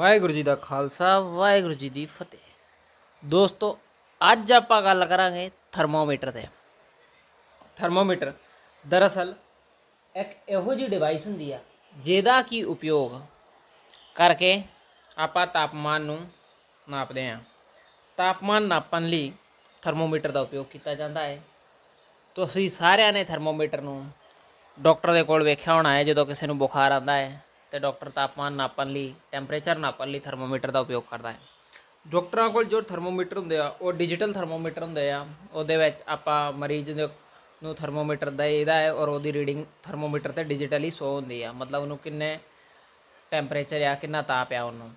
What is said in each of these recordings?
ਵਾਹਿਗੁਰੂ ਜੀ ਦਾ ਖਾਲਸਾ, ਵਾਹਿਗੁਰੂ ਜੀ ਦੀ ਫਤਿਹ। ਦੋਸਤੋ, ਅੱਜ ਆਪਾਂ ਗੱਲ ਕਰਾਂਗੇ ਥਰਮੋਮੀਟਰ ਤੇ। ਥਰਮੋਮੀਟਰ, ਦਰਅਸਲ, ਇੱਕ ਇਹੋ ਜਿਹੀ ਡਿਵਾਈਸ ਹੁੰਦੀ ਆ, ਜਿਹਦਾ ਕੀ ਉਪਯੋਗ ਕਰਕੇ ਆਪਾਂ ਤਾਪਮਾਨ ਨੂੰ ਨਾਪਦੇ ਹਾਂ। ਤਾਪਮਾਨ ਨਾਪਣ ਲਈ ਥਰਮੋਮੀਟਰ ਦਾ ਉਪਯੋਗ ਕੀਤਾ ਜਾਂਦਾ ਹੈ। ਤੁਸੀਂ ਸਾਰਿਆਂ ਨੇ ਥਰਮੋਮੀਟਰ ਨੂੰ ਡਾਕਟਰ ਦੇ ਕੋਲ ਵੇਖਿਆ ਹੋਣਾ ਹੈ, ਜਦੋਂ ਕਿਸੇ ਨੂੰ ਬੁਖਾਰ ਆਉਂਦਾ ਹੈ। ਤੇ ਡਾਕਟਰ ਤਾਪਮਾਨ ਨਾਪਣ ਲਈ, ਟੈਂਪਰੇਚਰ ਨਾਪਣ ਲਈ ਥਰਮੋਮੀਟਰ ਦਾ ਉਪਯੋਗ ਕਰਦਾ ਹੈ। ਡਾਕਟਰਾਂ ਕੋਲ ਜੋ ਥਰਮੋਮੀਟਰ ਹੁੰਦੇ ਆ, ਉਹ ਡਿਜੀਟਲ ਥਰਮੋਮੀਟਰ ਹੁੰਦੇ ਆ। ਉਹਦੇ ਵਿੱਚ ਆਪਾਂ ਮਰੀਜ਼ ਦੇ ਨੂੰ ਥਰਮੋਮੀਟਰ ਦਾ ਇਹਦਾ ਹੈ ਔਰ ਉਹਦੀ ਰੀਡਿੰਗ ਥਰਮੋਮੀਟਰ ਤੇ ਡਿਜੀਟਲੀ ਸ਼ੋ ਹੁੰਦੀ ਆ। ਮਤਲਬ ਉਹਨੂੰ ਕਿੰਨੇ ਟੈਂਪਰੇਚਰ ਆ, ਕਿੰਨਾ ਤਾਪ ਆ ਉਹਨੂੰ।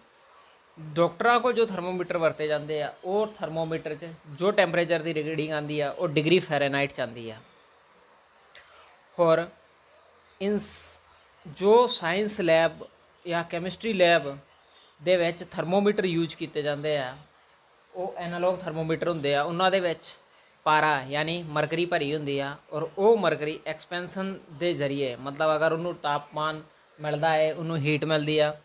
ਡਾਕਟਰਾਂ ਕੋਲ ਜੋ ਥਰਮੋਮੀਟਰ ਵਰਤੇ ਜਾਂਦੇ ਆ, ਉਹ ਥਰਮੋਮੀਟਰ 'ਚ ਜੋ ਟੈਂਪਰੇਚਰ ਦੀ ਰੀਡਿੰਗ ਆਂਦੀ ਆ, ਉਹ ਡਿਗਰੀ ਫੈਰੇਨਾਈਟ 'ਚ ਆਂਦੀ ਆ। ਹੋਰ ਇਨ ਜੋ ਸਾਇੰਸ ਲੈਬ ਜਾਂ ਕੈਮਿਸਟਰੀ ਲੈਬ ਦੇ ਵਿੱਚ ਥਰਮੋਮੀਟਰ ਯੂਜ਼ ਕੀਤੇ ਜਾਂਦੇ ਆ, ਉਹ ਐਨਾਲੌਗ ਥਰਮੋਮੀਟਰ ਹੁੰਦੇ ਆ, ਉਹਨਾਂ ਦੇ ਵਿੱਚ ਪਾਰਾ ਯਾਨੀ ਮਰਕਰੀ ਭਰੀ ਹੁੰਦੀ ਆ ਔਰ ਉਹ ਮਰਕਰੀ ਐਕਸਪੈਂਸ਼ਨ ਦੇ ਜ਼ਰੀਏ, ਮਤਲਬ ਅਗਰ ਉਹਨੂੰ ਤਾਪਮਾਨ ਮਿਲਦਾ ਹੈ, ਉਹਨੂੰ ਹੀਟ ਮਿਲਦੀ ਆ,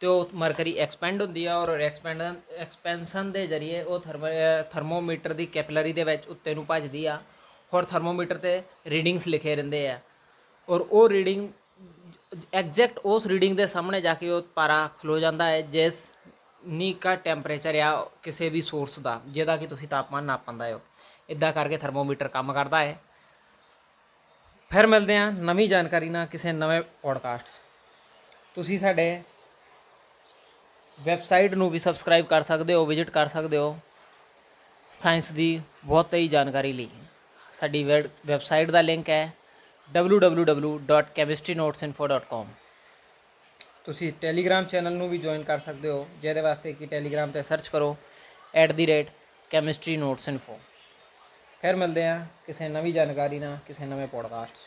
ਤੇ ਉਹ ਮਰਕਰੀ ਐਕਸਪੈਂਡ ਹੁੰਦੀ ਆ ਔਰ ਐਕਸਪੈਂਡਨ ਐਕਸਪੈਂਸ਼ਨ ਦੇ ਜ਼ਰੀਏ ਉਹ ਥਰਮ- ਅਹ ਥਰਮੋਮੀਟਰ ਦੀ ਕੈਪਿਲਰੀ ਦੇ ਵਿੱਚ ਉੱਤੇ ਨੂੰ ਭੱਜਦੀ ਆ ਔਰ ਥਰਮੋਮੀਟਰ ਤੇ ਰੀਡਿੰਗਸ ਲਿਖੇ ਰਹਿੰਦੇ ਆ ਔਰ ਉਹ ਰੀਡਿੰਗ ਐਗਜ਼ੈਕਟ ਉਸ ਰੀਡਿੰਗ ਦੇ ਸਾਹਮਣੇ ਜਾ ਕੇ ਉਹ ਪਾਰਾ ਖਲੋ ਜਾਂਦਾ ਹੈ, ਜਿਸ ਨੀ ਕਾ ਟੈਂਪਰੇਚਰ ਆ ਕਿਸੇ ਵੀ ਸੋਰਸ ਦਾ, ਜਿਹਦਾ ਕਿ ਤੁਸੀਂ ਤਾਪਮਾਨ ਨਾਪਣ ਹੋ। ਇਦਾਂ ਕਰਕੇ ਥਰਮੋਮੀਟਰ ਕੰਮ ਕਰਦਾ ਹੈ। ਫਿਰ ਮਿਲਦੇ ਹਾਂ ਨਵੀਂ ਜਾਣਕਾਰੀ ਨਾਲ ਕਿਸੇ ਨਵੇਂ ਪੋਡਕਾਸਟ 'ਚ। ਤੁਸੀਂ ਸਾਡੇ ਵੈਬਸਾਈਟ ਨੂੰ ਵੀ ਸਬਸਕ੍ਰਾਈਬ ਕਰ ਸਕਦੇ ਹੋ, ਵਿਜ਼ਿਟ ਕਰ ਸਕਦੇ ਹੋ। ਸਾਇੰਸ ਦੀ ਬਹੁਤ ਹੀ ਜਾਣਕਾਰੀ ਲਈ। ਸਾਡੀ ਵੈਬ- ਵੈਬਸਾਈਟ ਦਾ ਲਿੰਕ ਹੈ। www.chemistrynotesiinfo.com ਤੁਸੀਂ ਟੈਲੀਗ੍ਰਾਮ ਚੈਨਲ ਨੂੰ ਵੀ ਜੁਆਇਨ ਕਰ ਸਕਦੇ ਹੋ, ਜਿਹਦੇ ਵਾਸਤੇ ਕਿ ਟੈਲੀਗ੍ਰਾਮ ਤੇ ਸਰਚ ਕਰੋ @chemistrynotesinfo ਫਿਰ ਮਿਲਦੇ ਹਾਂ ਕਿਸੇ ਨਵੀਂ ਜਾਣਕਾਰੀ ਨਾਲ, ਕਿਸੇ ਨਵੇਂ ਪੋਡਕਾਸਟ 'ਚ